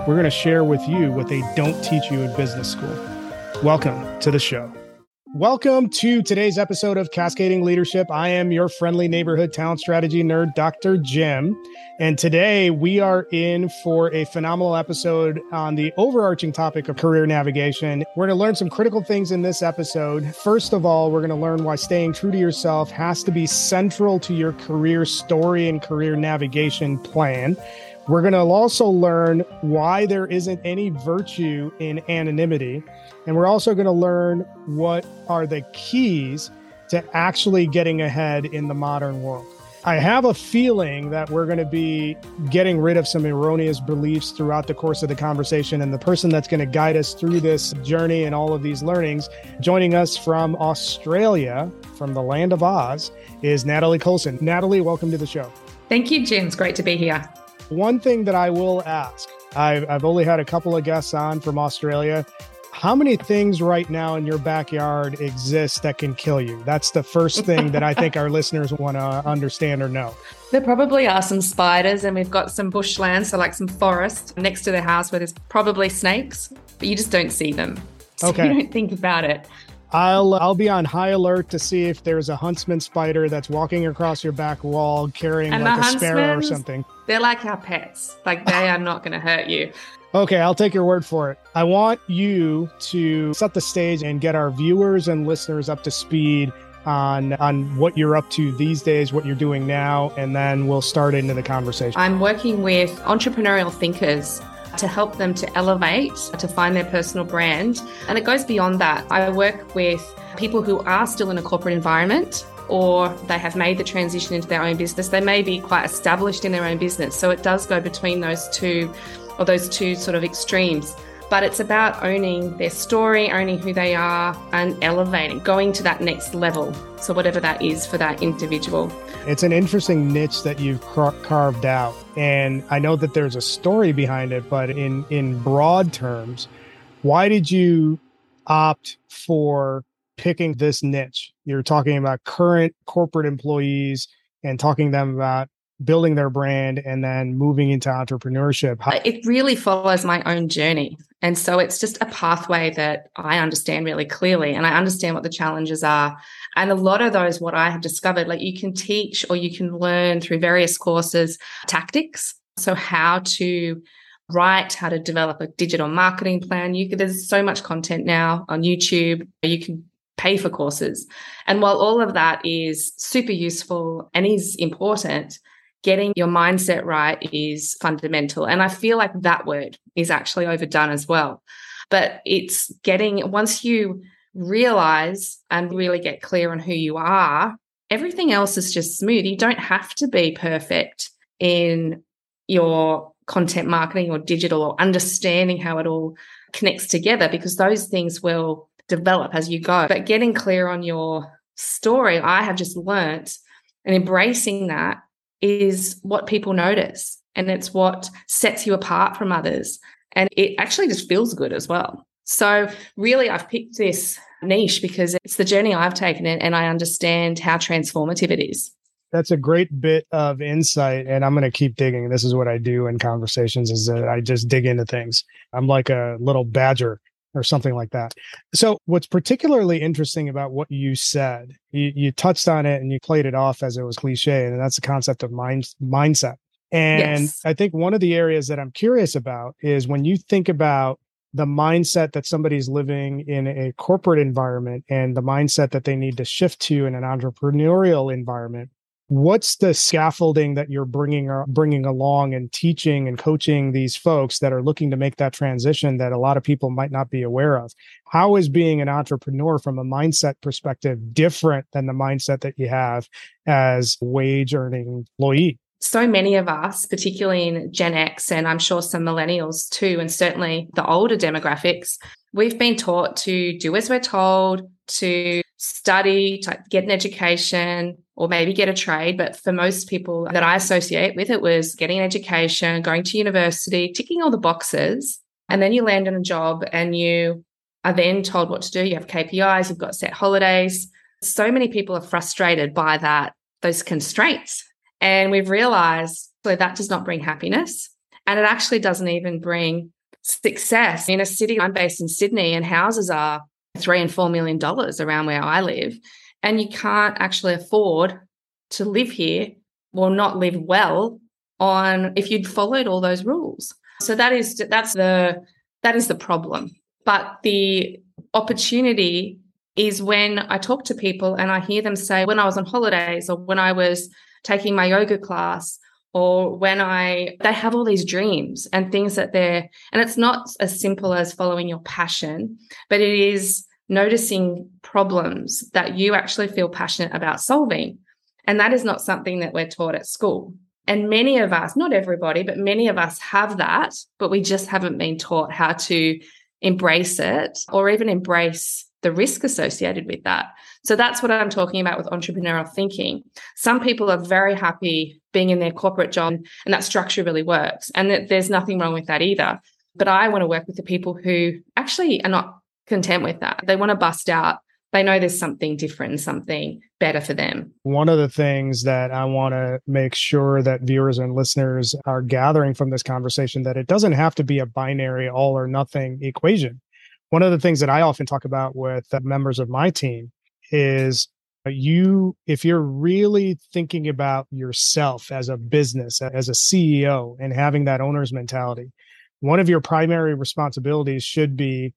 We're going to share with you what they don't teach you in business school. Welcome to the show. Welcome to today's episode of Cascading Leadership. I am your friendly neighborhood talent strategy nerd, Dr. Jim. And today we are in for a phenomenal episode on the overarching topic of career navigation. We're going to learn some critical things in this episode. First of all, we're going to learn why staying true to yourself has to be central to your career story and career navigation plan. We're going to also learn why there isn't any virtue in anonymity. And we're also going to learn what are the keys to actually getting ahead in the modern world. I have a feeling that we're going to be getting rid of some erroneous beliefs throughout the course of the conversation. And the person that's going to guide us through this journey and all of these learnings, joining us from Australia, from the land of Oz, is Natalie Coulson. Natalie, welcome to the show. Thank you, Jim. It's great to be here. One thing that I will ask I've, I've only had a couple of guests on from Australia. How many things right now in your backyard exist that can kill you? That's the first thing that I think our listeners want to understand or know. There probably are some spiders, and we've got some bushland, so like some forest next to the house where there's probably snakes, but you just don't see them. So Okay. you don't think about it. I'll uh, I'll be on high alert to see if there's a huntsman spider that's walking across your back wall carrying And like a sparrow or something. They're like our pets. Like they are not going to hurt you. Okay, I'll take your word for it. I want you to set the stage and get our viewers and listeners up to speed on on what you're up to these days, what you're doing now, and then we'll start into the conversation. I'm working with entrepreneurial thinkers to help them to elevate, to find their personal brand. And it goes beyond that. I work with people who are still in a corporate environment or they have made the transition into their own business. They may be quite established in their own business. So it does go between those two or those two sort of extremes. But it's about owning their story, owning who they are, and elevating, going to that next level. So, whatever that is for that individual. It's an interesting niche that you've car- carved out, and I know that there's a story behind it. But in in broad terms, why did you opt for picking this niche? You're talking about current corporate employees and talking to them about building their brand and then moving into entrepreneurship. How, It really follows my own journey. And so it's just a pathway that I understand really clearly and I understand what the challenges are. And a lot of those, what I have discovered, like you can teach or you can learn through various courses tactics. So, how to write, how to develop a digital marketing plan. You can, there's so much content now on YouTube. You can pay for courses. And while all of that is super useful and is important, getting your mindset right is fundamental. And I feel like that word is actually overdone as well. But it's getting, once you realize and really get clear on who you are, everything else is just smooth. You don't have to be perfect in your content marketing or digital or understanding how it all connects together because those things will develop as you go. But getting clear on your story, I have just learnt and embracing that is what people notice and it's what sets you apart from others. And it actually just feels good as well. So, really, I've picked this niche because it's the journey I've taken and I understand how transformative it is. that's a great bit of insight and i'm going to keep digging this is what i do in conversations is that i just dig into things i'm like a little badger or something like that so what's particularly interesting about what you said you, you touched on it and you played it off as it was cliche and that's the concept of mind mindset and Yes. i think one of the areas that i'm curious about is when you think about the mindset that somebody's living in a corporate environment and the mindset that they need to shift to in an entrepreneurial environment what's the scaffolding that you're bringing uh, bringing along and teaching and coaching these folks that are looking to make that transition that a lot of people might not be aware of? How is being an entrepreneur from a mindset perspective different than the mindset that you have as wage earning employee? So many of us, particularly in Gen X, and I'm sure some millennials too, and certainly the older demographics, we've been taught to do as we're told, to study, to get an education, or maybe get a trade. But for most people that I associate with, it was getting an education, going to university, ticking all the boxes. And then you land in a job and you are then told what to do. You have KPIs, you've got set holidays. So many people are frustrated by that, those constraints. And we've realized so that does not bring happiness. And it actually doesn't even bring success. In a city, I'm based in Sydney, and houses are three and four million dollars around where I live. And you can't actually afford to live here or not live well on if you'd followed all those rules. So that is that's the that is the problem. But the opportunity is when I talk to people and I hear them say, when I was on holidays or when I was taking my yoga class or when I, they have all these dreams and things that they're, and it's not as simple as following your passion, but it is noticing problems that you actually feel passionate about solving. And that is not something that we're taught at school. And many of us, not everybody, but many of us have that, but we just haven't been taught how to embrace it or even embrace the risk associated with that. So that's what I'm talking about with entrepreneurial thinking. Some people are very happy being in their corporate job and that structure really works and that there's nothing wrong with that either. But I want to work with the people who actually are not content with that. They want to bust out. They know there's something different, something better for them. One of the things that I want to make sure that viewers and listeners are gathering from this conversation that it doesn't have to be a binary all or nothing equation one of the things that I often talk about with members of my team is uh, you if you're really thinking about yourself as a business as a CEO and having that owner's mentality one of your primary responsibilities should be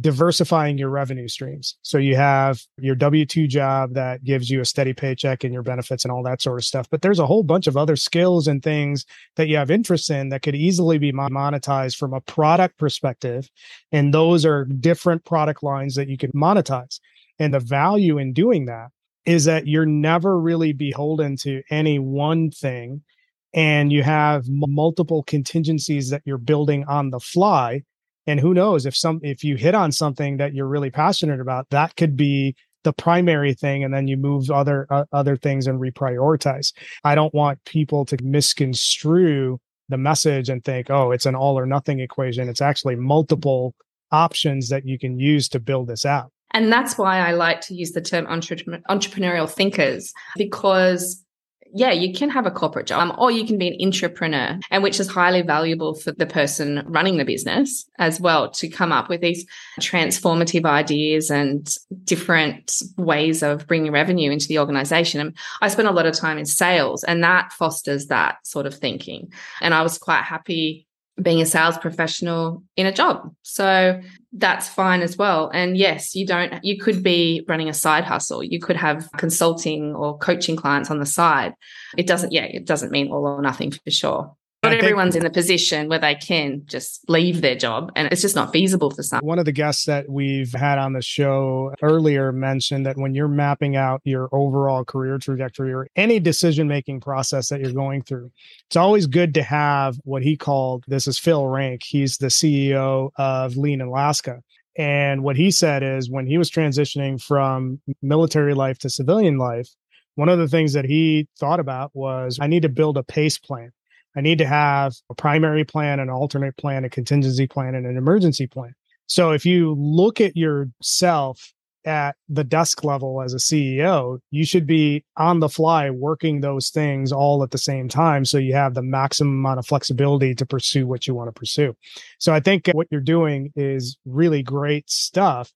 diversifying your revenue streams. So you have your W 2 job that gives you a steady paycheck and your benefits and all that sort of stuff. But there's a whole bunch of other skills and things that you have interest in that could easily be monetized from a product perspective. And those are different product lines that you can monetize. And the value in doing that is that you're never really beholden to any one thing. And you have multiple contingencies that you're building on the fly and who knows if some if you hit on something that you're really passionate about that could be the primary thing and then you move other uh, other things and reprioritize. I don't want people to misconstrue the message and think oh it's an all or nothing equation. It's actually multiple options that you can use to build this out. And that's why i like to use the term entre- entrepreneurial thinkers because yeah, you can have a corporate job or you can be an entrepreneur, and which is highly valuable for the person running the business as well to come up with these transformative ideas and different ways of bringing revenue into the organization. And I spent a lot of time in sales, and that fosters that sort of thinking. And I was quite happy being a sales professional in a job. So that's fine as well. And yes, you don't, you could be running a side hustle. You could have consulting or coaching clients on the side. It doesn't, yeah, it doesn't mean all or nothing for sure not everyone's in the position where they can just leave their job and it's just not feasible for some. One of the guests that we've had on the show earlier mentioned that when you're mapping out your overall career trajectory or any decision making process that you're going through, it's always good to have what he called this is Phil Rank. He's the CEO of Lean Alaska. And what he said is when he was transitioning from military life to civilian life, one of the things that he thought about was I need to build a pace plan. I need to have a primary plan, an alternate plan, a contingency plan, and an emergency plan. So if you look at yourself at the desk level as a CEO, you should be on the fly working those things all at the same time. So you have the maximum amount of flexibility to pursue what you want to pursue. So I think what you're doing is really great stuff,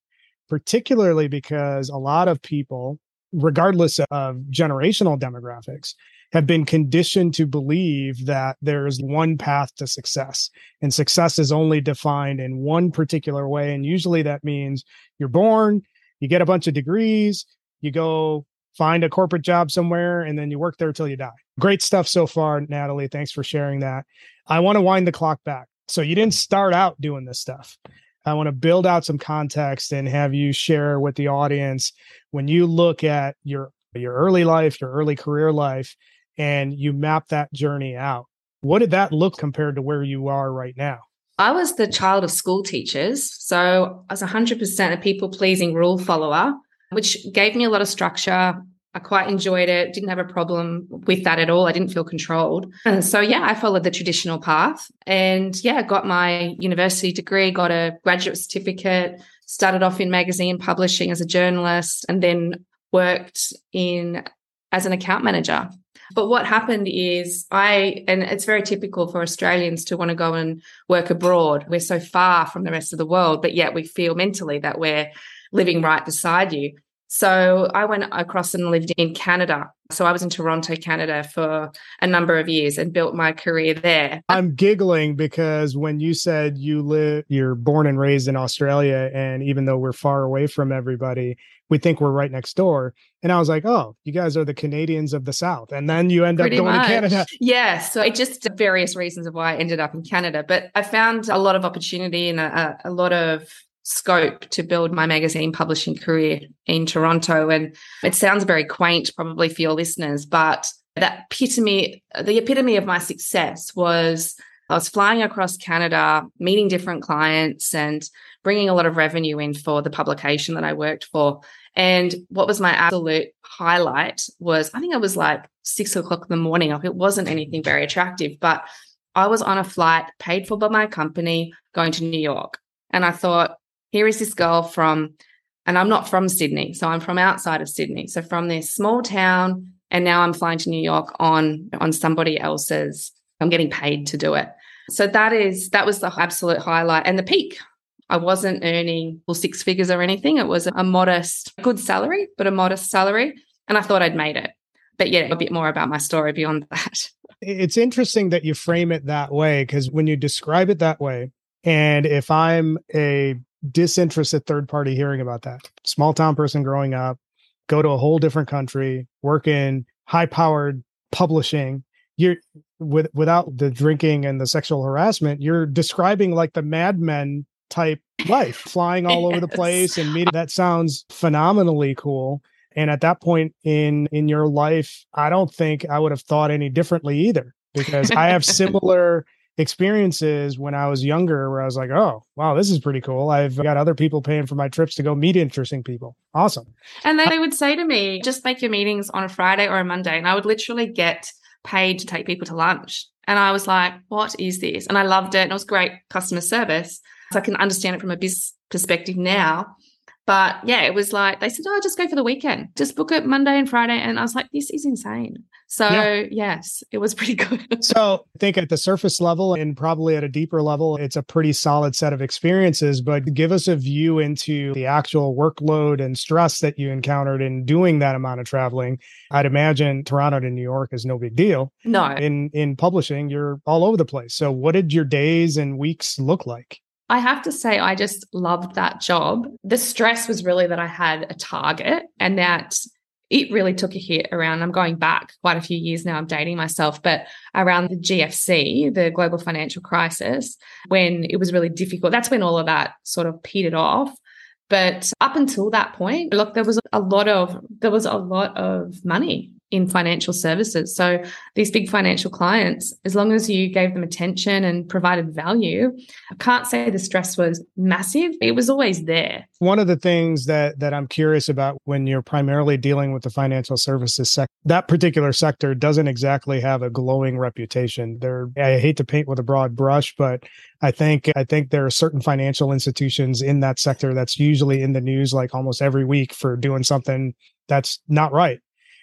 particularly because a lot of people, regardless of generational demographics, have been conditioned to believe that there's one path to success and success is only defined in one particular way. And usually that means you're born, you get a bunch of degrees, you go find a corporate job somewhere, and then you work there till you die. Great stuff so far, Natalie. Thanks for sharing that. I want to wind the clock back. So you didn't start out doing this stuff. I want to build out some context and have you share with the audience when you look at your your early life, your early career life, and you map that journey out. What did that look compared to where you are right now? I was the child of school teachers. So I was 100% a people pleasing rule follower, which gave me a lot of structure. I quite enjoyed it, didn't have a problem with that at all. I didn't feel controlled. And so, yeah, I followed the traditional path and, yeah, got my university degree, got a graduate certificate, started off in magazine publishing as a journalist, and then worked in as an account manager. But what happened is I, and it's very typical for Australians to want to go and work abroad. We're so far from the rest of the world, but yet we feel mentally that we're living right beside you. So I went across and lived in Canada. So I was in Toronto, Canada for a number of years and built my career there. I'm giggling because when you said you live you're born and raised in Australia and even though we're far away from everybody, we think we're right next door. And I was like, "Oh, you guys are the Canadians of the South." And then you end Pretty up going much. to Canada. Yeah, so it just various reasons of why I ended up in Canada, but I found a lot of opportunity and a, a lot of scope to build my magazine publishing career in Toronto. And it sounds very quaint, probably for your listeners, but that epitome, the epitome of my success was I was flying across Canada, meeting different clients and bringing a lot of revenue in for the publication that I worked for. And what was my absolute highlight was I think it was like six o'clock in the morning. It wasn't anything very attractive, but I was on a flight paid for by my company going to New York. And I thought, here is this girl from, and I'm not from Sydney, so I'm from outside of Sydney. So from this small town, and now I'm flying to New York on on somebody else's. I'm getting paid to do it. So that is that was the absolute highlight and the peak. I wasn't earning full six figures or anything. It was a modest, good salary, but a modest salary. And I thought I'd made it. But yeah, a bit more about my story beyond that. It's interesting that you frame it that way because when you describe it that way, and if I'm a disinterested third party hearing about that. Small town person growing up, go to a whole different country, work in high powered publishing. You're with without the drinking and the sexual harassment, you're describing like the Mad Men type life, flying all yes. over the place and meeting. That sounds phenomenally cool. And at that point in in your life, I don't think I would have thought any differently either because I have similar experiences when I was younger where I was like, oh, wow, this is pretty cool. I've got other people paying for my trips to go meet interesting people. Awesome. And then they would say to me, just make your meetings on a Friday or a Monday. And I would literally get paid to take people to lunch. And I was like, what is this? And I loved it. And it was great customer service. So I can understand it from a business perspective now. But yeah, it was like they said, "Oh, just go for the weekend. Just book it Monday and Friday." And I was like, "This is insane." So yeah. yes, it was pretty good. so I think at the surface level and probably at a deeper level, it's a pretty solid set of experiences. But give us a view into the actual workload and stress that you encountered in doing that amount of traveling. I'd imagine Toronto to New York is no big deal. No, in in publishing, you're all over the place. So what did your days and weeks look like? I have to say, I just loved that job. The stress was really that I had a target and that it really took a hit around. I'm going back quite a few years now, I'm dating myself, but around the GFC, the global financial crisis, when it was really difficult. That's when all of that sort of petered off. But up until that point, look, there was a lot of there was a lot of money in financial services. So these big financial clients, as long as you gave them attention and provided value, I can't say the stress was massive. It was always there. One of the things that that I'm curious about when you're primarily dealing with the financial services sector, that particular sector doesn't exactly have a glowing reputation. There I hate to paint with a broad brush, but I think I think there are certain financial institutions in that sector that's usually in the news like almost every week for doing something that's not right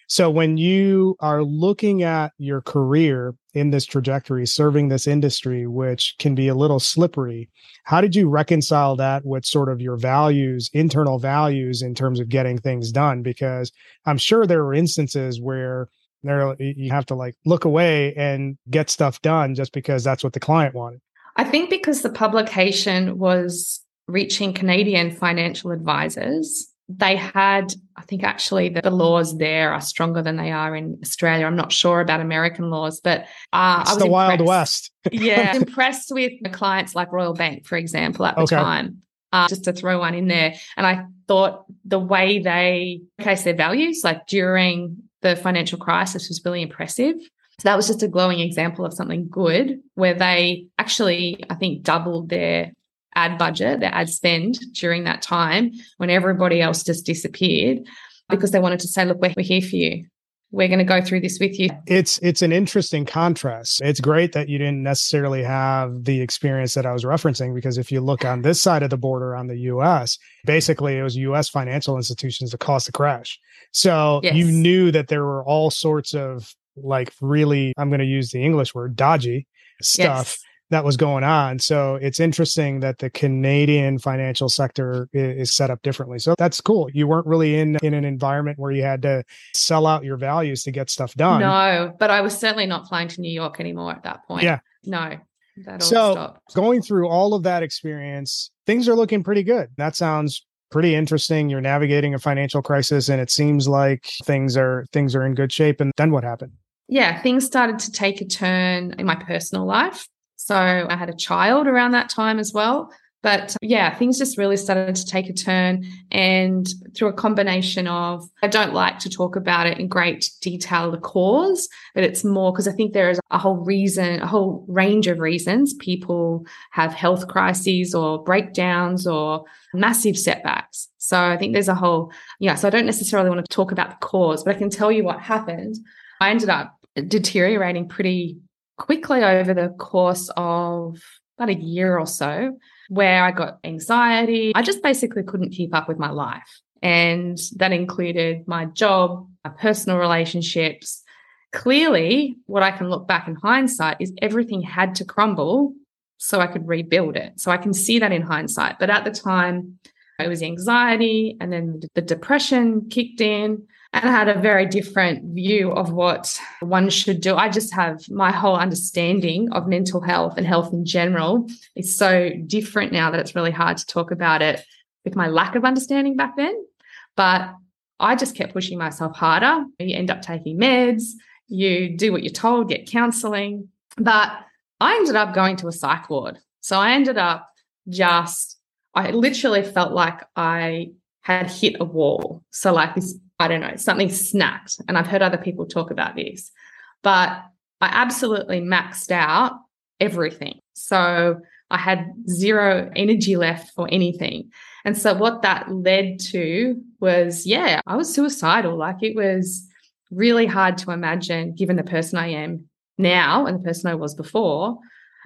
so when you are looking at your career in this trajectory, serving this industry, which can be a little slippery, how did you reconcile that with sort of your values, internal values in terms of getting things done? Because I'm sure there were instances where there you have to like look away and get stuff done just because that's what the client wanted. I think because the publication was reaching Canadian financial advisors, they had, I think actually the, the, laws there are stronger than they are in Australia. I'm not sure about American laws, but uh, I was the Wild West. yeah, impressed with the clients like Royal Bank, for example, at the okay. time. Uh, just to throw one in there. And I thought the way they case their values, like during the financial crisis was really impressive. So that was just a glowing example of something good where they actually, I think, doubled their ad budget, their ad spend during that time when everybody else just disappeared because they wanted to say, look, we're, we're here for you. We're going to go through this with you. It's it's an interesting contrast. It's great that you didn't necessarily have the experience that I was referencing because if you look on this side of the border on the US, basically it was US financial institutions that caused the crash. So yes. you knew that there were all sorts of like really I'm going to use the English word dodgy stuff. Yes that was going on. So it's interesting that the Canadian financial sector is, set up differently. So that's cool. You weren't really in in an environment where you had to sell out your values to get stuff done. No, but I was certainly not flying to New York anymore at that point. Yeah. No. That all so stopped. going through all of that experience, things are looking pretty good. That sounds pretty interesting. You're navigating a financial crisis and it seems like things are things are in good shape. And then what happened? Yeah, things started to take a turn in my personal life. So I had a child around that time as well. But uh, yeah, things just really started to take a turn. And through a combination of, I don't like to talk about it in great detail, the cause, but it's more because I think there is a whole reason, a whole range of reasons people have health crises or breakdowns or massive setbacks. So I think there's a whole, yeah. So I don't necessarily want to talk about the cause, but I can tell you what happened. I ended up deteriorating pretty quickly over the course of about a year or so where I got anxiety. I just basically couldn't keep up with my life. And that included my job, my personal relationships. Clearly, what I can look back in hindsight is everything had to crumble so I could rebuild it. So I can see that in hindsight. But at the time, it was anxiety and then the depression kicked in and had a very different view of what one should do. I just have my whole understanding of mental health and health in general is so different now that it's really hard to talk about it with my lack of understanding back then. But I just kept pushing myself harder. You end up taking meds, you do what you're told, get counseling. But I ended up going to a psych ward. So I ended up just, I literally felt like I had hit a wall. So, like this I don't know, something snapped. And I've heard other people talk about this, but I absolutely maxed out everything. So I had zero energy left for anything. And so what that led to was, yeah, I was suicidal. Like it was really hard to imagine given the person I am now and the person I was before,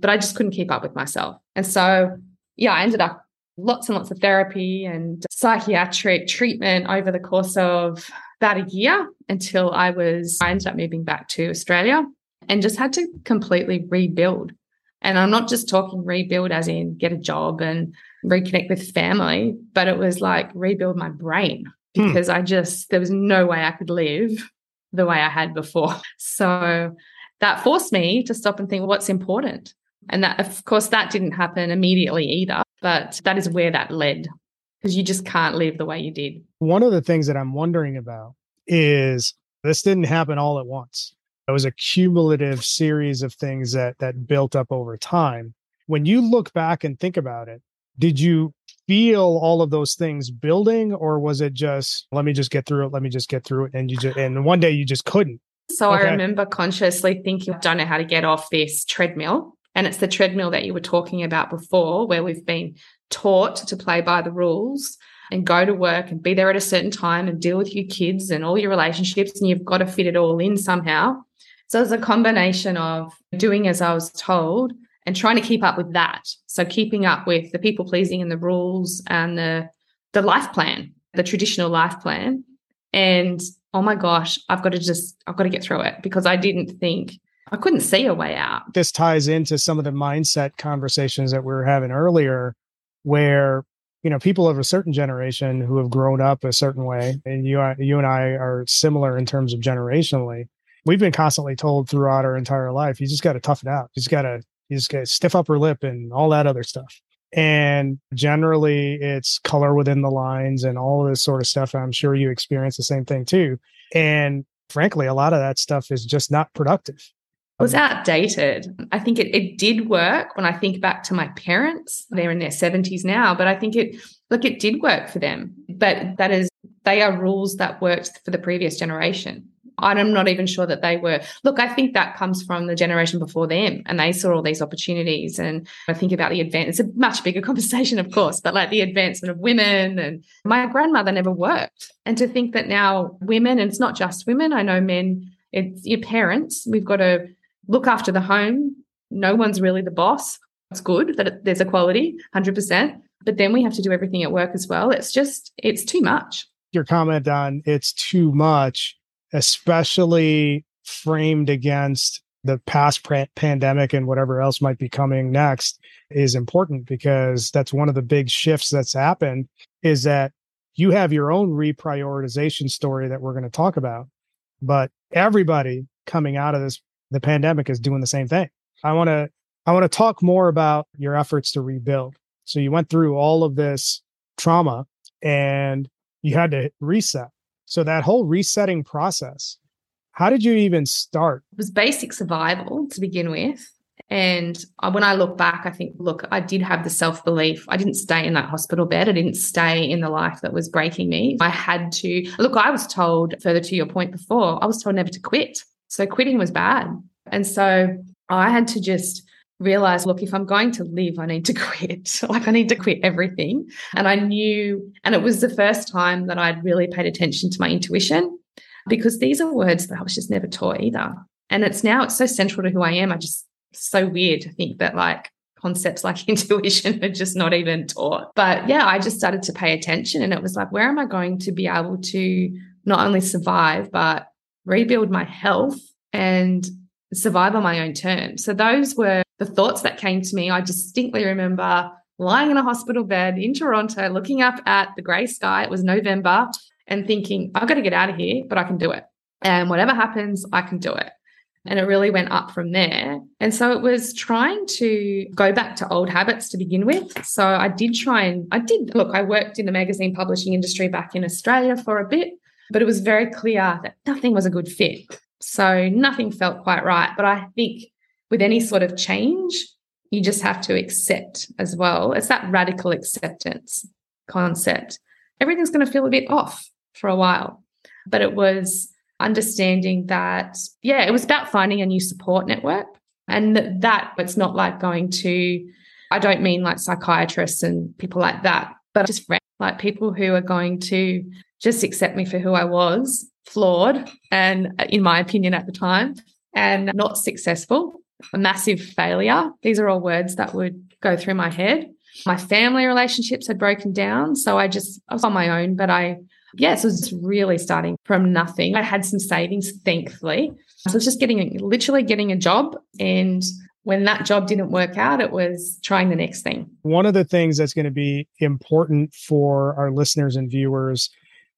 but I just couldn't keep up with myself. And so, yeah, I ended up lots and lots of therapy and psychiatric treatment over the course of about a year until I was, I ended up moving back to Australia and just had to completely rebuild. And I'm not just talking rebuild as in get a job and reconnect with family, but it was like rebuild my brain hmm. because hmm. I just, there was no way I could live the way I had before. So that forced me to stop and think, what's important? And that, of course, that didn't happen immediately either. But that is where that led because you just can't live the way you did. One of the things that I'm wondering about is this didn't happen all at once. It was a cumulative series of things that that built up over time. When you look back and think about it, did you feel all of those things building or was it just let me just get through it, let me just get through it and you just and one day you just couldn't? So okay. I remember consciously thinking I don't know how to get off this treadmill and it's the treadmill that you were talking about before, where we've been taught to play by the rules and go to work and be there at a certain time and deal with your kids and all your relationships, and you've got to fit it all in somehow. So it's a combination of doing as I was told and trying to keep up with that. So keeping up with the people pleasing and the rules and the the life plan, the traditional life plan. And oh my gosh, I've got to just I've got to get through it because I didn't think I couldn't see a way out. This ties into some of the mindset conversations that we were having earlier, where you know people of a certain generation who have grown up a certain way, and you you and I are similar in terms of generationally. We've been constantly told throughout our entire life, you just got to tough it out. You just got to you just got to stiff upper lip and all that other stuff. And generally, it's color within the lines and all this sort of stuff. I'm sure you experience the same thing too. And frankly, a lot of that stuff is just not productive was outdated. I think it, it did work when I think back to my parents. They're in their 70s now, but I think it, look, it did work for them. But that is, they are rules that worked for the previous generation. I'm not even sure that they were. Look, I think that comes from the generation before them and they saw all these opportunities. And I think about the advance, it's a much bigger conversation, of course, but like the advancement of women. And my grandmother never worked. And to think that now women, and it's not just women, I know men, it's your parents, we've got to look after the home. No one's really the boss. It's good that there's equality, 100%. But then we have to do everything at work as well. It's just, it's too much. Your comment on it's too much especially framed against the past pandemic and whatever else might be coming next is important because that's one of the big shifts that's happened is that you have your own reprioritization story that we're going to talk about but everybody coming out of this the pandemic is doing the same thing i want to i want to talk more about your efforts to rebuild so you went through all of this trauma and you had to reset so that whole resetting process, how did you even start? It was basic survival to begin with. And when I look back, I think, look, I did have the self belief. I didn't stay in that hospital bed. I didn't stay in the life that was breaking me. I had to look, I was told, further to your point before, I was told never to quit. So quitting was bad. And so I had to just realize, look, if I'm going to live, I need to quit. like I need to quit everything. And I knew, and it was the first time that I'd really paid attention to my intuition because these are words that I was just never taught either. And it's now, it's so central to who I am. I just, so weird to think that like concepts like intuition are just not even taught. But yeah, I just started to pay attention and it was like, where am I going to be able to not only survive, but rebuild my health and survive on my own terms? So those were the thoughts that came to me, I distinctly remember lying in a hospital bed in Toronto, looking up at the grey sky. It was November and thinking, I've got to get out of here, but I can do it. And whatever happens, I can do it. And it really went up from there. And so it was trying to go back to old habits to begin with. So I did try and I did look, I worked in the magazine publishing industry back in Australia for a bit, but it was very clear that nothing was a good fit. So nothing felt quite right. But I think with any sort of change, you just have to accept as well. It's that radical acceptance concept. Everything's going to feel a bit off for a while. But it was understanding that, yeah, it was about finding a new support network. And that, that it's not like going to, I don't mean like psychiatrists and people like that, but just like people who are going to just accept me for who I was, flawed, and uh, in my opinion at the time, and not successful a massive failure. These are all words that would go through my head. My family relationships had broken down. So I just, I was on my own, but I, yes, it was really starting from nothing. I had some savings, thankfully. So it's just getting, literally getting a job. And when that job didn't work out, it was trying the next thing. One of the things that's going to be important for our listeners and viewers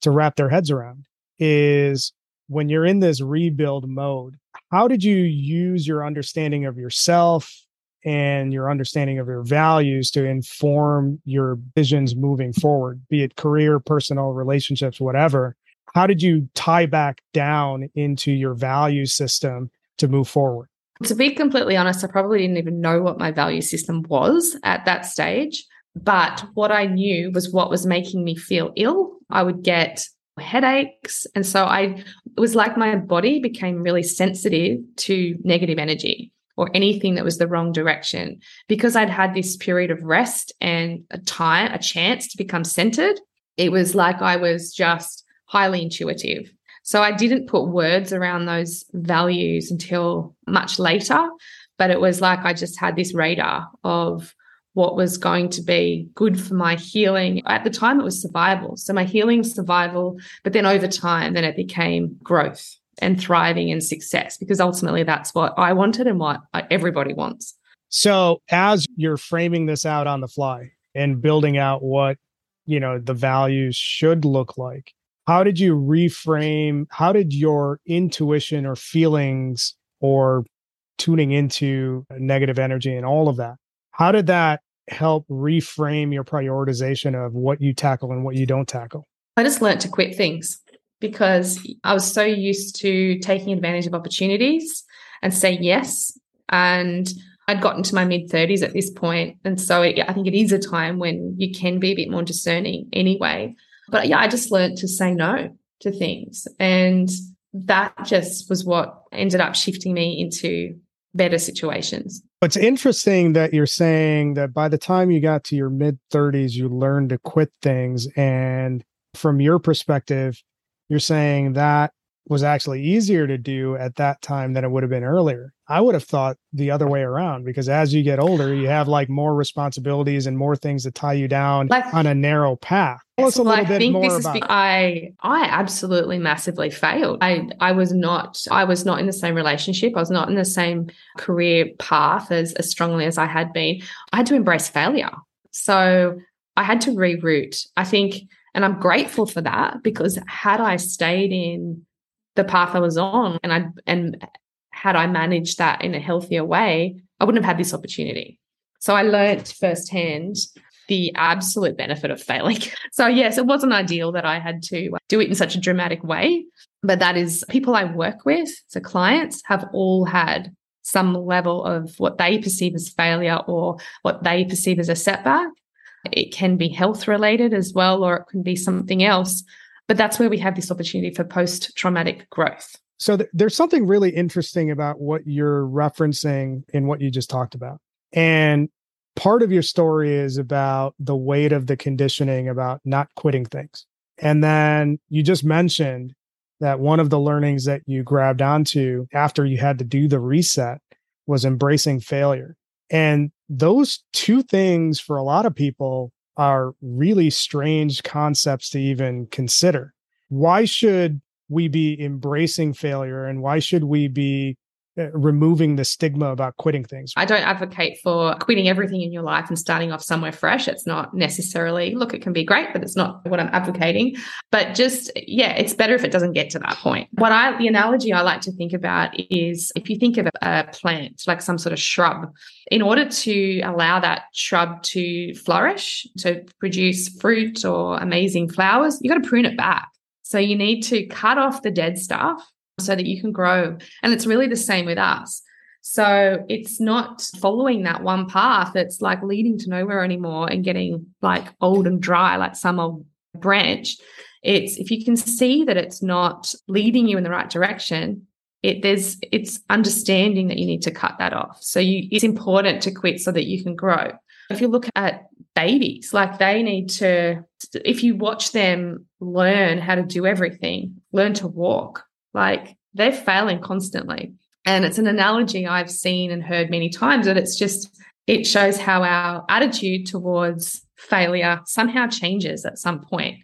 to wrap their heads around is when you're in this rebuild mode, how did you use your understanding of yourself and your understanding of your values to inform your visions moving forward, be it career, personal, relationships, whatever? How did you tie back down into your value system to move forward? To be completely honest, I probably didn't even know what my value system was at that stage. But what I knew was what was making me feel ill. I would get headaches. And so I, it was like my body became really sensitive to negative energy or anything that was the wrong direction because I'd had this period of rest and a time, a chance to become centered. It was like I was just highly intuitive. So I didn't put words around those values until much later, but it was like I just had this radar of what was going to be good for my healing. At the time, it was survival. So my healing, survival, but then over time, then it became growth and thriving and success because ultimately that's what I wanted and what everybody wants. So as you're framing this out on the fly and building out what, you know, the values should look like, how did you reframe? How did your intuition or feelings or tuning into negative energy and all of that how did that help reframe your prioritization of what you tackle and what you don't tackle? I just learned to quit things because I was so used to taking advantage of opportunities and say yes. And I'd gotten to my mid 30s at this point, And so it, I think it is a time when you can be a bit more discerning anyway. But yeah, I just learned to say no to things. And that just was what ended up shifting me into better situations. It's interesting that you're saying that by the time you got to your mid 30s, you learned to quit things. And from your perspective, you're saying that was actually easier to do at that time than it would have been earlier. I would have thought the other way around because as you get older, you have like more responsibilities and more things that tie you down like, on a narrow path. Tell us a little I bit think more this about. Is I I absolutely massively failed. I I was not I was not in the same relationship. I was not in the same career path as as strongly as I had been. I had to embrace failure. So I had to reroute. I think, and I'm grateful for that because had I stayed in the path I was on and I and had I managed that in a healthier way, I wouldn't have had this opportunity. So I learned firsthand the absolute benefit of failing. So yes, it wasn't ideal that I had to uh, do it in such a dramatic way, but that is people I work with, so clients have all had some level of what they perceive as failure or what they perceive as a setback. It can be health related as well, or it can be something else. But that's where we have this opportunity for post traumatic growth. So th- there's something really interesting about what you're referencing in what you just talked about. And part of your story is about the weight of the conditioning about not quitting things. And then you just mentioned that one of the learnings that you grabbed onto after you had to do the reset was embracing failure. And those two things for a lot of people are really strange concepts to even consider. Why should we be embracing failure and why should we be uh, removing the stigma about quitting things. I don't advocate for quitting everything in your life and starting off somewhere fresh. It's not necessarily, look, it can be great, but it's not what I'm advocating. But just, yeah, it's better if it doesn't get to that point. What I, the analogy I like to think about is if you think of a plant, like some sort of shrub, in order to allow that shrub to flourish, to produce fruit or amazing flowers, you've got to prune it back. So you need to cut off the dead stuff so that you can grow. And it's really the same with us. So it's not following that one path that's like leading to nowhere anymore and getting like old and dry like some old branch. It's if you can see that it's not leading you in the right direction, it there's it's understanding that you need to cut that off. So you it's important to quit so that you can grow. If you look at babies, like they need to, if you watch them learn how to do everything, learn to walk, like they're failing constantly. And it's an analogy I've seen and heard many times that it's just, it shows how our attitude towards failure somehow changes at some point.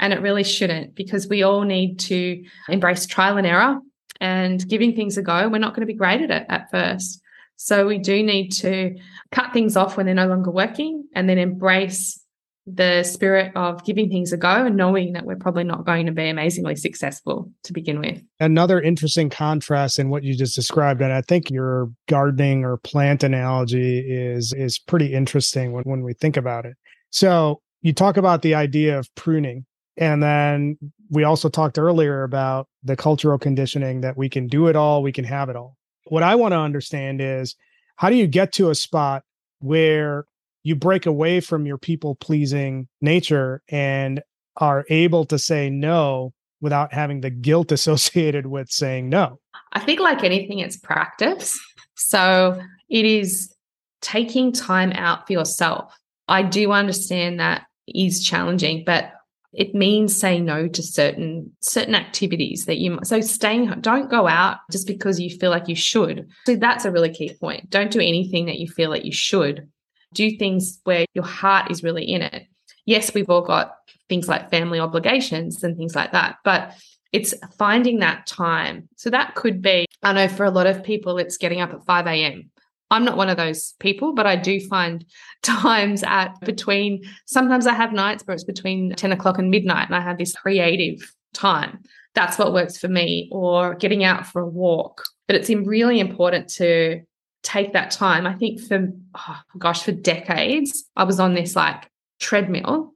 And it really shouldn't because we all need to embrace trial and error and giving things a go. We're not going to be great at it at first. So we do need to cut things off when they're no longer working and then embrace the spirit of giving things a go and knowing that we're probably not going to be amazingly successful to begin with. Another interesting contrast in what you just described, and I think your gardening or plant analogy is is pretty interesting when, when we think about it. So you talk about the idea of pruning. And then we also talked earlier about the cultural conditioning that we can do it all, we can have it all. What I want to understand is how do you get to a spot where you break away from your people pleasing nature and are able to say no without having the guilt associated with saying no? I think, like anything, it's practice. So it is taking time out for yourself. I do understand that is challenging, but it means saying no to certain certain activities that you so staying don't go out just because you feel like you should. So that's a really key point. Don't do anything that you feel like you should. Do things where your heart is really in it. Yes we've all got things like family obligations and things like that but it's finding that time. So that could be i know for a lot of people it's getting up at 5 a.m I'm not one of those people, but I do find times at between, sometimes I have nights where it's between 10 o'clock and midnight and I have this creative time. That's what works for me, or getting out for a walk. But it's really important to take that time. I think for, oh gosh, for decades, I was on this like treadmill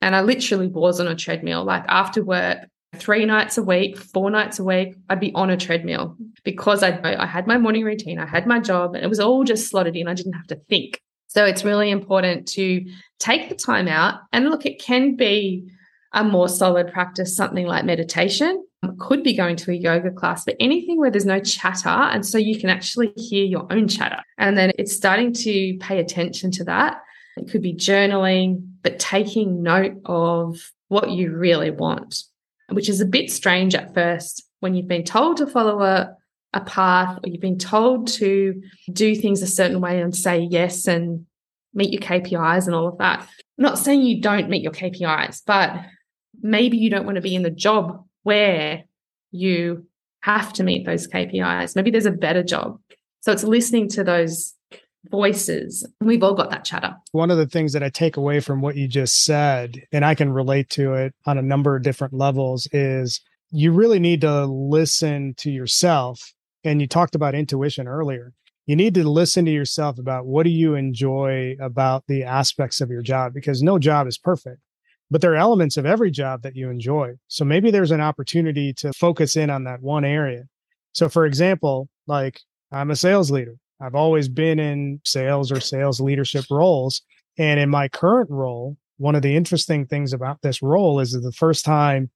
and I literally was on a treadmill. Like after work, three nights a week, four nights a week, I'd be on a treadmill because I I had my morning routine, I had my job, and it was all just slotted in. I didn't have to think. So it's really important to take the time out and look. It can be a more solid practice, something like meditation. could be going to a yoga class, but anything where there's no chatter. And so you can actually hear your own chatter. And then it's starting to pay attention to that. It could be journaling, but taking note of what you really want, which is a bit strange at first when you've been told to follow a, a path or you've been told to do things a certain way and say yes and meet your KPIs and all of that. I'm not saying you don't meet your KPIs, but maybe you don't want to be in the job where you have to meet those KPIs. Maybe there's a better job. So it's listening to those voices. We've all got that chatter. One of the things that I take away from what you just said, and I can relate to it on a number of different levels, is you really need to listen to yourself. And you talked about intuition earlier. You need to listen to yourself about what do you enjoy about the aspects of your job because no job is perfect but there are elements of every job that you enjoy. So maybe there's an opportunity to focus in on that one area. So, for example, like I'm a sales leader, I've always been in sales or sales leadership roles. And in my current role, one of the interesting things about this role is that the first time,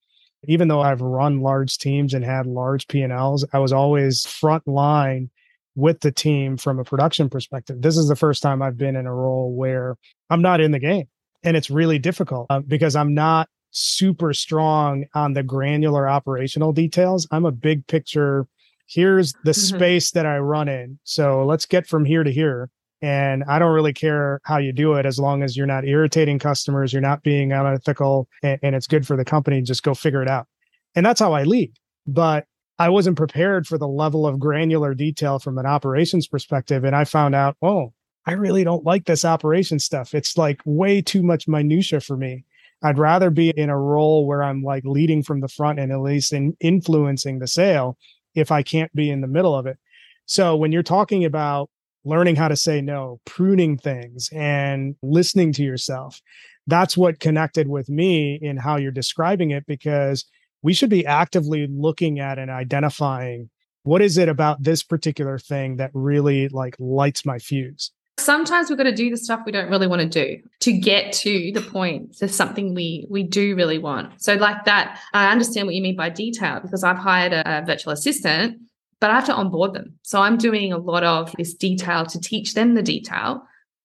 even though I've run large teams and had large P&Ls, I was always front line with the team from a production perspective. This is the first time I've been in a role where I'm not in the game and it's really difficult uh, because I'm not super strong on the granular operational details. I'm a big picture. Here's the mm-hmm. space that I run in. So let's get from here to here. And I don't really care how you do it as long as you're not irritating customers, you're not being unethical, and, and it's good for the company. Just go figure it out. And that's how I lead. But I wasn't prepared for the level of granular detail from an operations perspective. And I found out, oh, I really don't like this operation stuff. It's like way too much minutia for me. I'd rather be in a role where I'm like leading from the front and at least in influencing the sale if I can't be in the middle of it. So when you're talking about learning how to say no, pruning things and listening to yourself, that's what connected with me in how you're describing it because we should be actively looking at and identifying what is it about this particular thing that really like lights my fuse sometimes we've got to do the stuff we don't really want to do to get to the point of something we we do really want. So like that i understand what you mean by detail because i've hired a, a virtual assistant but i have to onboard them. So i'm doing a lot of this detail to teach them the detail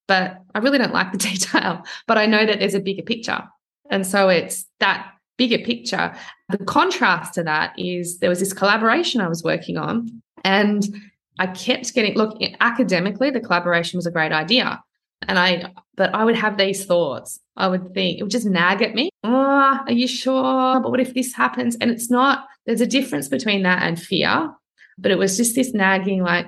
but i really don't like the detail but i know that there's a bigger picture. And so it's that bigger picture. The contrast to that is there was this collaboration i was working on and I kept getting look academically, the collaboration was a great idea. And I, but I would have these thoughts. I would think it would just nag at me. Oh, are you sure? But what if this happens? And it's not, there's a difference between that and fear. But it was just this nagging, like,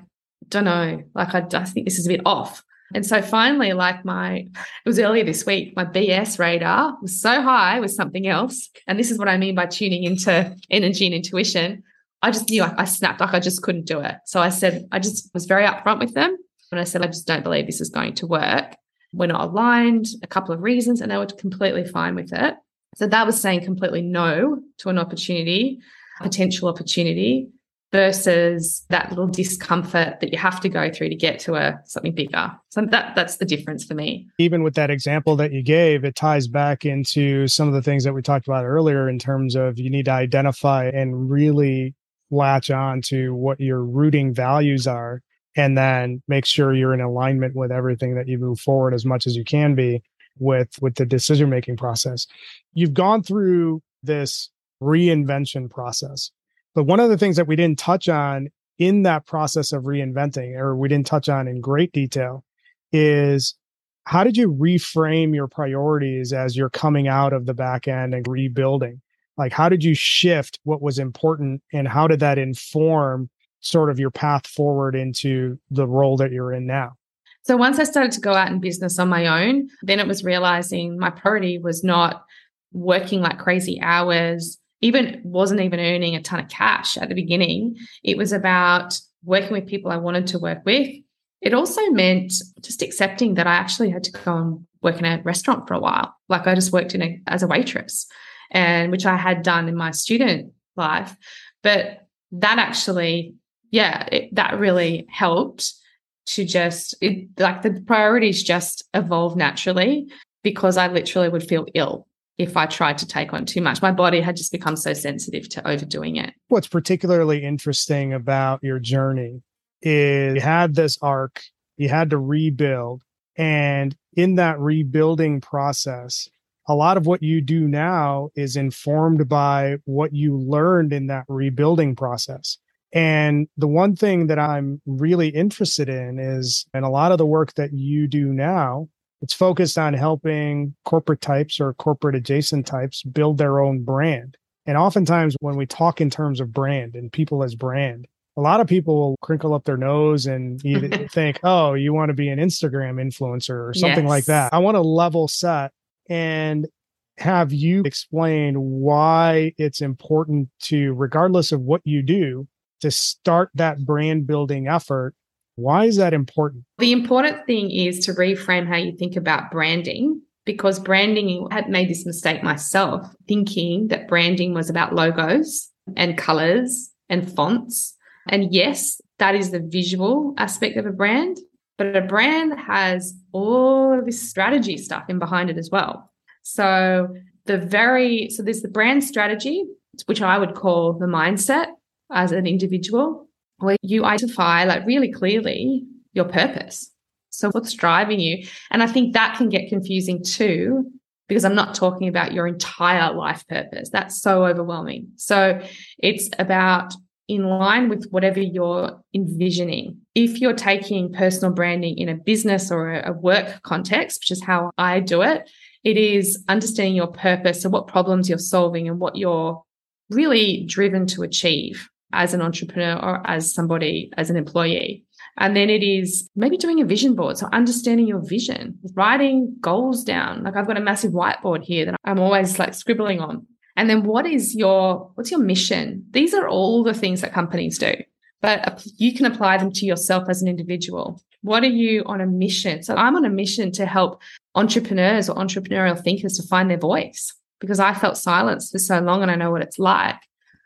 don't know, like, I, I think this is a bit off. And so finally, like my, it was earlier this week, my BS radar was so high with something else. And this is what I mean by tuning into energy and intuition. I just knew I, I snapped, like I just couldn't do it. So I said, I just was very upfront with them. And I said, I just don't believe this is going to work. We're not aligned, a couple of reasons, and they were completely fine with it. So that was saying completely no to an opportunity, potential opportunity, versus that little discomfort that you have to go through to get to a something bigger. So that that's the difference for me. Even with that example that you gave, it ties back into some of the things that we talked about earlier in terms of you need to identify and really latch on to what your rooting values are and then make sure you're in alignment with everything that you move forward as much as you can be with with the decision making process. You've gone through this reinvention process but one of the things that we didn't touch on in that process of reinventing or we didn't touch on in great detail is how did you reframe your priorities as you're coming out of the back end and rebuilding like how did you shift what was important and how did that inform sort of your path forward into the role that you're in now? So once i started to go out in business on my own then it was realizing my priority was not working like crazy hours even wasn't even earning a ton of cash at the beginning. It was about working with people i wanted to work with. It also meant just accepting that i actually had to go and work in a restaurant for a while. Like i just worked in a, as a waitress and which I had done in my student life. But that actually, yeah, it, that really helped to just it, like the priorities just evolve naturally because I literally would feel ill if I tried to take on too much. My body had just become so sensitive to overdoing it. What's particularly interesting about your journey is you had this arc, you had to rebuild. And in that rebuilding process, a lot of what you do now is informed by what you learned in that rebuilding process. And the one thing that I'm really interested in is, and a lot of the work that you do now, it's focused on helping corporate types or corporate adjacent types build their own brand. And oftentimes, when we talk in terms of brand and people as brand, a lot of people will crinkle up their nose and think, oh, you want to be an Instagram influencer or something yes. like that. I want to level set and have you explain why it's important to, regardless of what you do, to start that brand building effort. Why is that important? The important thing is to reframe how you think about branding because branding I had made this mistake myself, thinking that branding was about logos and colors and fonts. And yes, that is the visual aspect of a brand, but a brand has all of this strategy stuff in behind it as well. So the very so there's the brand strategy, which I would call the mindset as an individual, where you identify like really clearly your purpose. So what's driving you? And I think that can get confusing too, because I'm not talking about your entire life purpose. That's so overwhelming. So it's about in line with whatever you're envisioning. If you're taking personal branding in a business or a work context, which is how I do it, it is understanding your purpose, so what problems you're solving and what you're really driven to achieve as an entrepreneur or as somebody, as an employee. And then it is maybe doing a vision board. So understanding your vision, writing goals down. Like I've got a massive whiteboard here that I'm always like scribbling on. And then what is your, what's your mission? These are all the things that companies do, but you can apply them to yourself as an individual. What are you on a mission? So I'm on a mission to help entrepreneurs or entrepreneurial thinkers to find their voice because I felt silenced for so long and I know what it's like.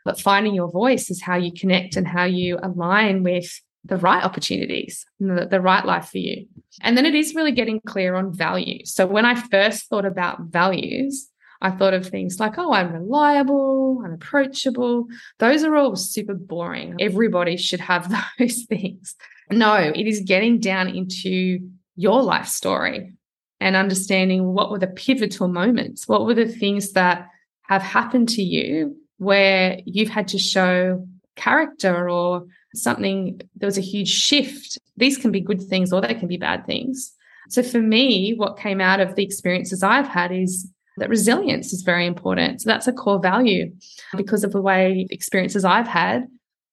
But finding your voice is how you connect and how you align with the right opportunities, the, the right life for you. And then it is really getting clear on values. So when I first thought about values, I thought of things like, oh, I'm reliable, I'm approachable. Those are all super boring. Everybody should have those things. No, it is getting down into your life story and understanding what were the pivotal moments, what were the things that have happened to you where you've had to show character or something, there was a huge shift. These can be good things or they can be bad things. So for me, what came out of the experiences I've had is that resilience is very important. So that's a core value because of the way experiences I've had.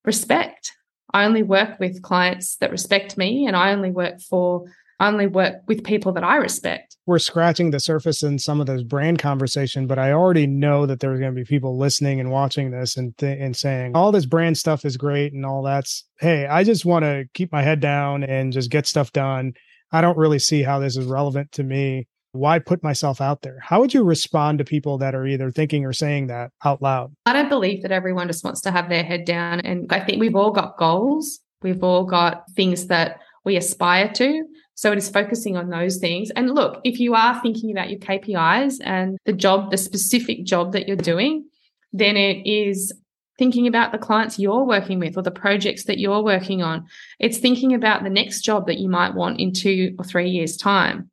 Respect. I only work with clients that respect me and I only work for I only work with people that I respect. We're scratching the surface in some of those brand conversation, but I already know that there's going to be people listening and watching this and th- and saying all this brand stuff is great and all that's hey, I just want to keep my head down and just get stuff done. I don't really see how this is relevant to me. Why put myself out there? How would you respond to people that are either thinking or saying that out loud? I don't believe that everyone just wants to have their head down. And I think we've all got goals. We've all got things that we aspire to. So it is focusing on those things. And look, if you are thinking about your KPIs and the job, the specific job that you're doing, then it is thinking about the clients you're working with or the projects that you're working on. It's thinking about the next job that you might want in two or three years' time.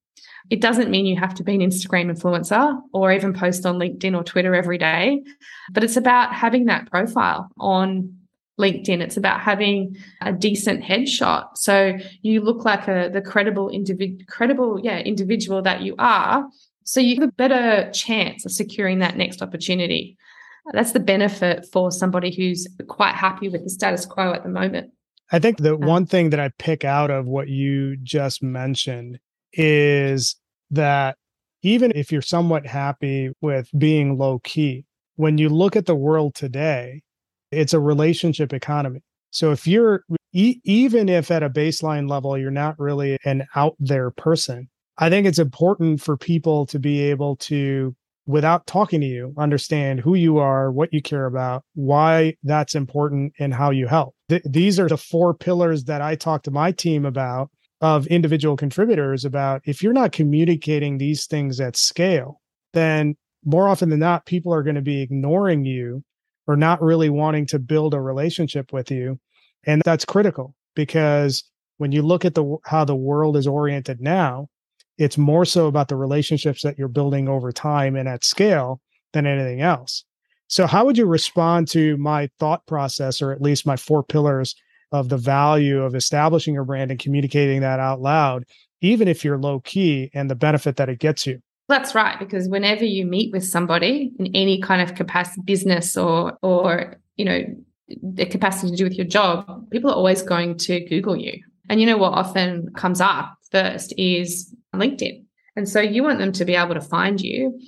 It doesn't mean you have to be an Instagram influencer or even post on LinkedIn or Twitter every day, but it's about having that profile on LinkedIn. It's about having a decent headshot. So you look like a the credible individual credible, yeah, individual that you are. So you have a better chance of securing that next opportunity. That's the benefit for somebody who's quite happy with the status quo at the moment. I think the one thing that I pick out of what you just mentioned is that even if you're somewhat happy with being low key, when you look at the world today, it's a relationship economy. So if you're e- even if at a baseline level you're not really an out there person, I think it's important for people to be able to without talking to you understand who you are, what you care about, why that's important and how you help. Th- these are the four pillars that I talk to my team about of individual contributors about if you're not communicating these things at scale, then more often than not, people are going to be ignoring you or not really wanting to build a relationship with you. And that's critical because when you look at the how the world is oriented now, it's more so about the relationships that you're building over time and at scale than anything else. So how would you respond to my thought process or at least my four pillars of the value of establishing your brand and communicating that out loud even if you're low key and the benefit that it gets you? That's right because whenever you meet with somebody in any kind of capacity business or or you know the capacity to do with your job, people are always going to Google you. And you know what often comes up first is LinkedIn. And so you want them to be able to find you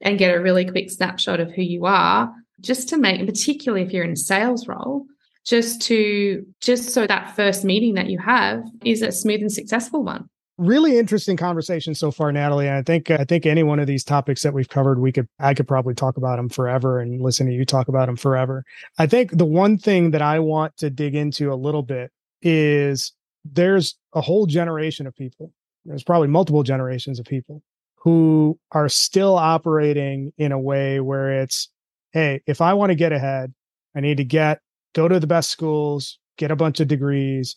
and get a really quick snapshot of who you are, just to make, particularly if you're in a sales role, just to just so that first meeting that you have is a smooth and successful one. Really interesting conversation so far natalie. I think i think any one of these topics that we've covered we could i could probably talk about them forever and listen to you talk about them forever. I think the one thing that i want to dig into a little bit is there's a whole generation of people there's probably multiple generations of people who are still operating in a way where it's hey if i want to get ahead i need to get go to the best schools get a bunch of degrees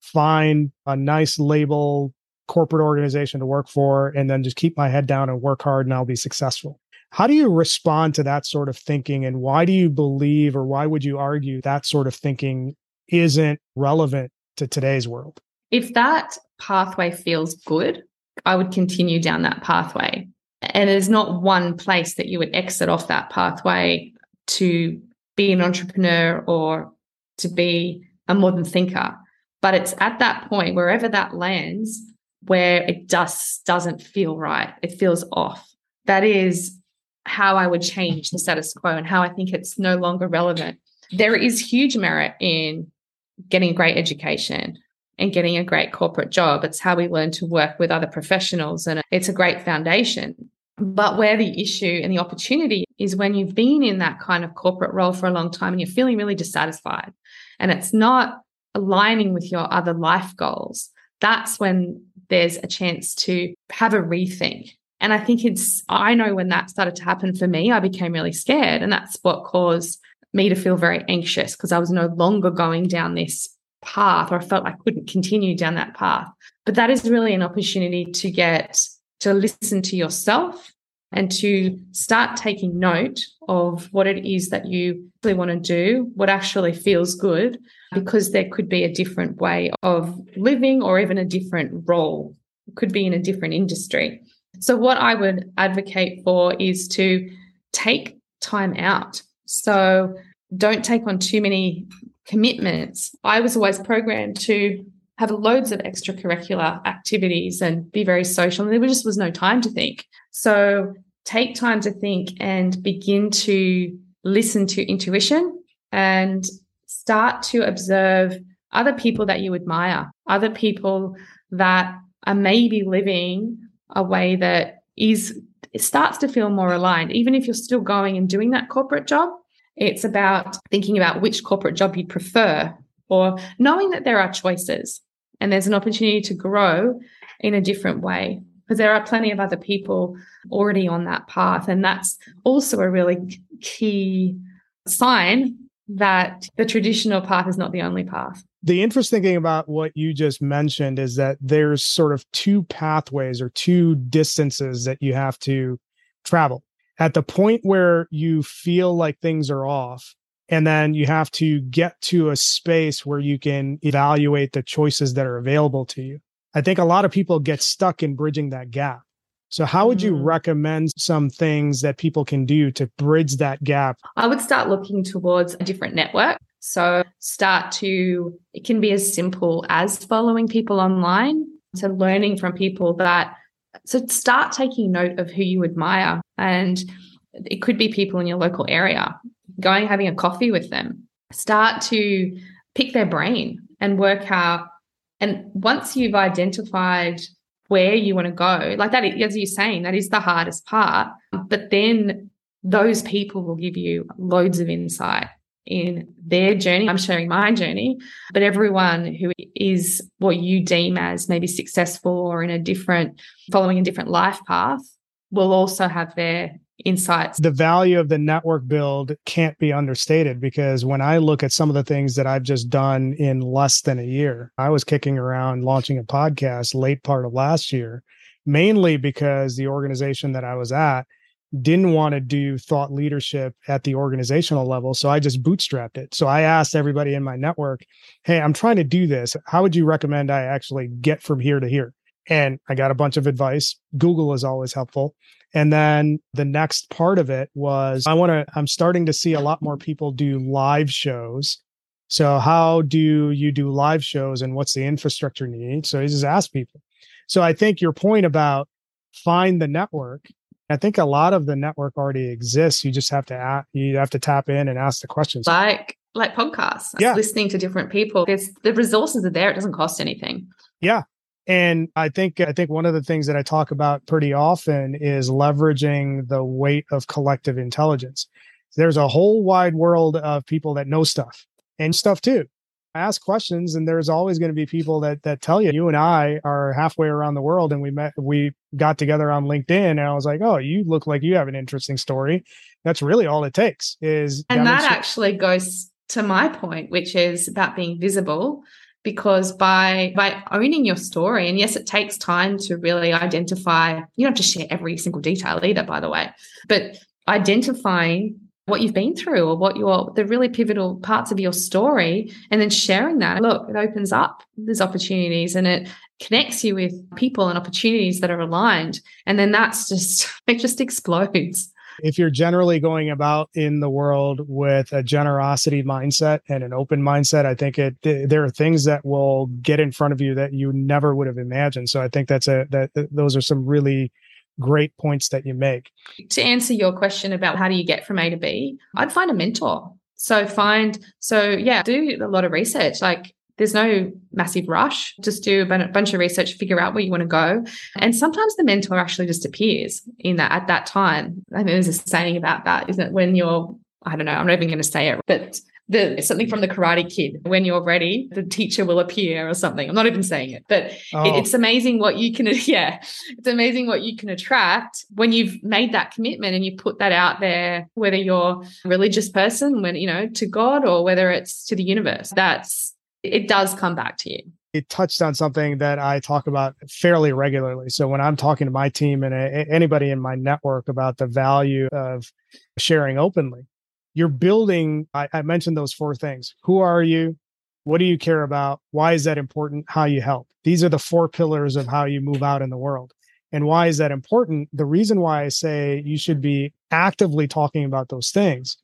find a nice label corporate organization to work for and then just keep my head down and work hard and I'll be successful. How do you respond to that sort of thinking and why do you believe or why would you argue that sort of thinking isn't relevant to today's world? If that pathway feels good, I would continue down that pathway. And there's not one place that you would exit off that pathway to be an entrepreneur or to be a modern thinker. But it's at that point, wherever that lands, where it just doesn't feel right. It feels off. That is how I would change the status quo and how I think it's no longer relevant. There is huge merit in getting a great education and getting a great corporate job. It's how we learn to work with other professionals and it's a great foundation. But where the issue and the opportunity is when you've been in that kind of corporate role for a long time and you're feeling really dissatisfied and it's not aligning with your other life goals, that's when there's a chance to have a rethink. And I think it's, I know when that started to happen for me, I became really scared. And that's what caused me to feel very anxious because I was no longer going down this path or I felt I couldn't continue down that path. But that is really an opportunity to get to listen to yourself and to start taking note of what it is that you really want to do, what actually feels good, because there could be a different way of living or even a different role, it could be in a different industry. So, what I would advocate for is to take time out. So, don't take on too many commitments. I was always programmed to have loads of extracurricular activities and be very social. And there just was no time to think. So take time to think and begin to listen to intuition and start to observe other people that you admire, other people that are maybe living a way that is it starts to feel more aligned even if you're still going and doing that corporate job it's about thinking about which corporate job you'd prefer or knowing that there are choices and there's an opportunity to grow in a different way because there are plenty of other people already on that path. And that's also a really key sign that the traditional path is not the only path. The interesting thing about what you just mentioned is that there's sort of two pathways or two distances that you have to travel. At the point where you feel like things are off and then you have to get to a space where you can evaluate the choices that are available to you. I think a lot of people get stuck in bridging that gap. So, how would you mm. recommend some things that people can do to bridge that gap? I would start looking towards a different network. So, start to, it can be as simple as following people online, to learning from people that, so start taking note of who you admire. And it could be people in your local area going having a coffee with them, start to pick their brain and work out. And once you've identified where you want to go, like that, as you're saying, that is the hardest part. But then those people will give you loads of insight in their journey. I'm sharing my journey, but everyone who is what you deem as maybe successful or in a different, following a different life path will also have their insights. The value of the network build can't be understated because when I look at some of the things that I've just done in less than a year, I was kicking around launching a podcast late part of last year, mainly because the organization that I was at didn't want to do thought leadership at the organizational level. So I just bootstrapped it. So I asked everybody in my network, Hey, I'm trying to do this. How would you recommend I actually get from here to here? And I got a bunch of advice. Google is always helpful. And then the next part of it was I want to, I'm starting to see a lot more people do live shows. So, how do you do live shows and what's the infrastructure need? So, he just asked people. So, I think your point about find the network, I think a lot of the network already exists. You just have to, ask, you have to tap in and ask the questions. Like, like podcasts, yeah. listening to different people. There's the resources are there. It doesn't cost anything. Yeah. And I think I think one of the things that I talk about pretty often is leveraging the weight of collective intelligence. There's a whole wide world of people that know stuff and stuff too. I ask questions and there's always going to be people that that tell you you and I are halfway around the world and we met we got together on LinkedIn and I was like, "Oh, you look like you have an interesting story." That's really all it takes is And that actually goes to my point, which is about being visible because by by owning your story and yes it takes time to really identify you don't have to share every single detail either by the way but identifying what you've been through or what your the really pivotal parts of your story and then sharing that. Look it opens up there's opportunities and it connects you with people and opportunities that are aligned. And then that's just it just explodes if you're generally going about in the world with a generosity mindset and an open mindset, I think it there are things that will get in front of you that you never would have imagined. So I think that's a that those are some really great points that you make. To answer your question about how do you get from A to B, I'd find a mentor. So find so yeah, do a lot of research. Like there's no massive rush. Just do a bunch of research, figure out where you want to go. And sometimes the mentor actually just appears in that at that time. I mean, there's a saying about that, isn't it? When you're, I don't know, I'm not even going to say it, but the something from the Karate Kid. When you're ready, the teacher will appear or something. I'm not even saying it, but oh. it, it's amazing what you can. Yeah, it's amazing what you can attract when you've made that commitment and you put that out there. Whether you're a religious person, when you know to God, or whether it's to the universe. That's it does come back to you. It touched on something that I talk about fairly regularly. So when I'm talking to my team and a, anybody in my network about the value of sharing openly, you're building. I, I mentioned those four things. Who are you? What do you care about? Why is that important? How you help? These are the four pillars of how you move out in the world. And why is that important? The reason why I say you should be actively talking about those things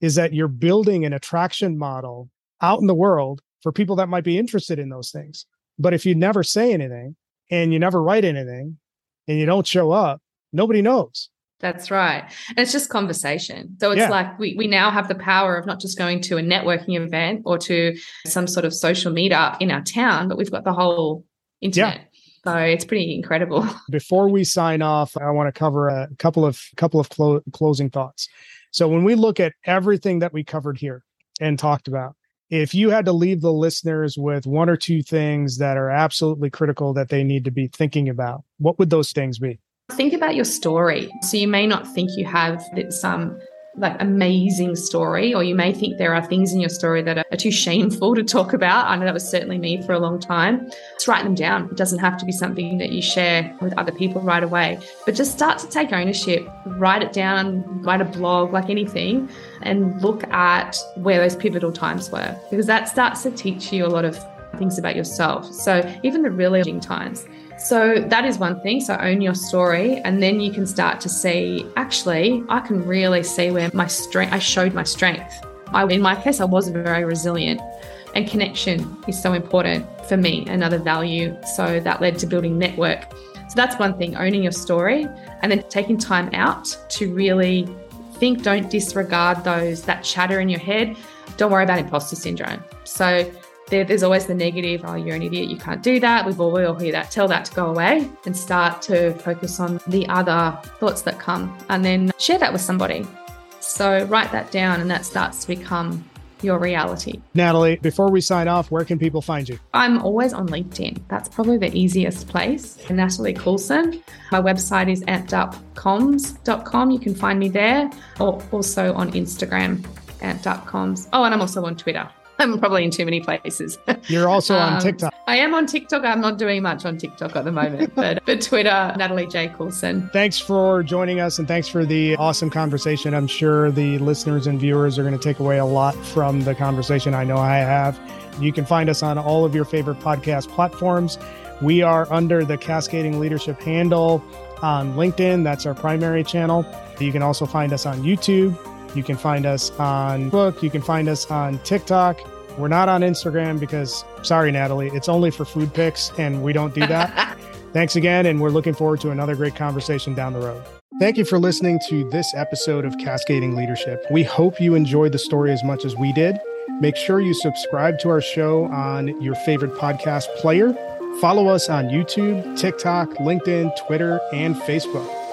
is that you're building an attraction model out in the world for people that might be interested in those things. But if you never say anything and you never write anything and you don't show up, nobody knows. That's right. And it's just conversation. So it's yeah. like we, we now have the power of not just going to a networking event or to some sort of social meetup in our town, but we've got the whole internet. Yeah. So it's pretty incredible. Before we sign off, I want to cover a couple of couple of clo- closing thoughts. So when we look at everything that we covered here and talked about, if you had to leave the listeners with one or two things that are absolutely critical that they need to be thinking about, what would those things be? Think about your story. So you may not think you have some like amazing story, or you may think there are things in your story that are, too shameful to talk about. I know that was certainly me for a long time. Just write them down. It doesn't have to be something that you share with other people right away, but just start to take ownership. Write it down, write a blog, like anything, and look at where those pivotal times were, because that starts to teach you a lot of things about yourself. So even the really times. So that is one thing. So own your story, and then you can start to see actually, I can really see where my strength, I showed my strength. I, in my case, I was very resilient, and connection is so important for me, another value. So that led to building network. So that's one thing, owning your story, and then taking time out to really think, don't disregard those, that chatter in your head. Don't worry about imposter syndrome. So there, there's always the negative, oh, you're an idiot, you can't do that. We've all, we all hear that. Tell that to go away and start to focus on the other thoughts that come and then share that with somebody. So write that down and that starts to become your reality. Natalie, before we sign off, where can people find you? I'm always on LinkedIn. That's probably the easiest place. Natalie Coulson. My website is ampedupcomms.com. You can find me there or also on Instagram, ampedupcomms. Oh, and I'm also on Twitter. I'm probably in too many places. You're also on um, TikTok. I am on TikTok. I'm not doing much on TikTok at the moment, but, but Twitter, Natalie J. Coulson. Thanks for joining us and thanks for the awesome conversation. I'm sure the listeners and viewers are going to take away a lot from the conversation. I know I have. You can find us on all of your favorite podcast platforms. We are under the Cascading Leadership handle on LinkedIn. That's our primary channel. You can also find us on YouTube. You can find us on book. You can find us on TikTok. We're not on Instagram because, sorry, Natalie, it's only for food pics and we don't do that. Thanks again. And we're looking forward to another great conversation down the road. Thank you for listening to this episode of Cascading Leadership. We hope you enjoyed the story as much as we did. Make sure you subscribe to our show on your favorite podcast player. Follow us on YouTube, TikTok, LinkedIn, Twitter, and Facebook.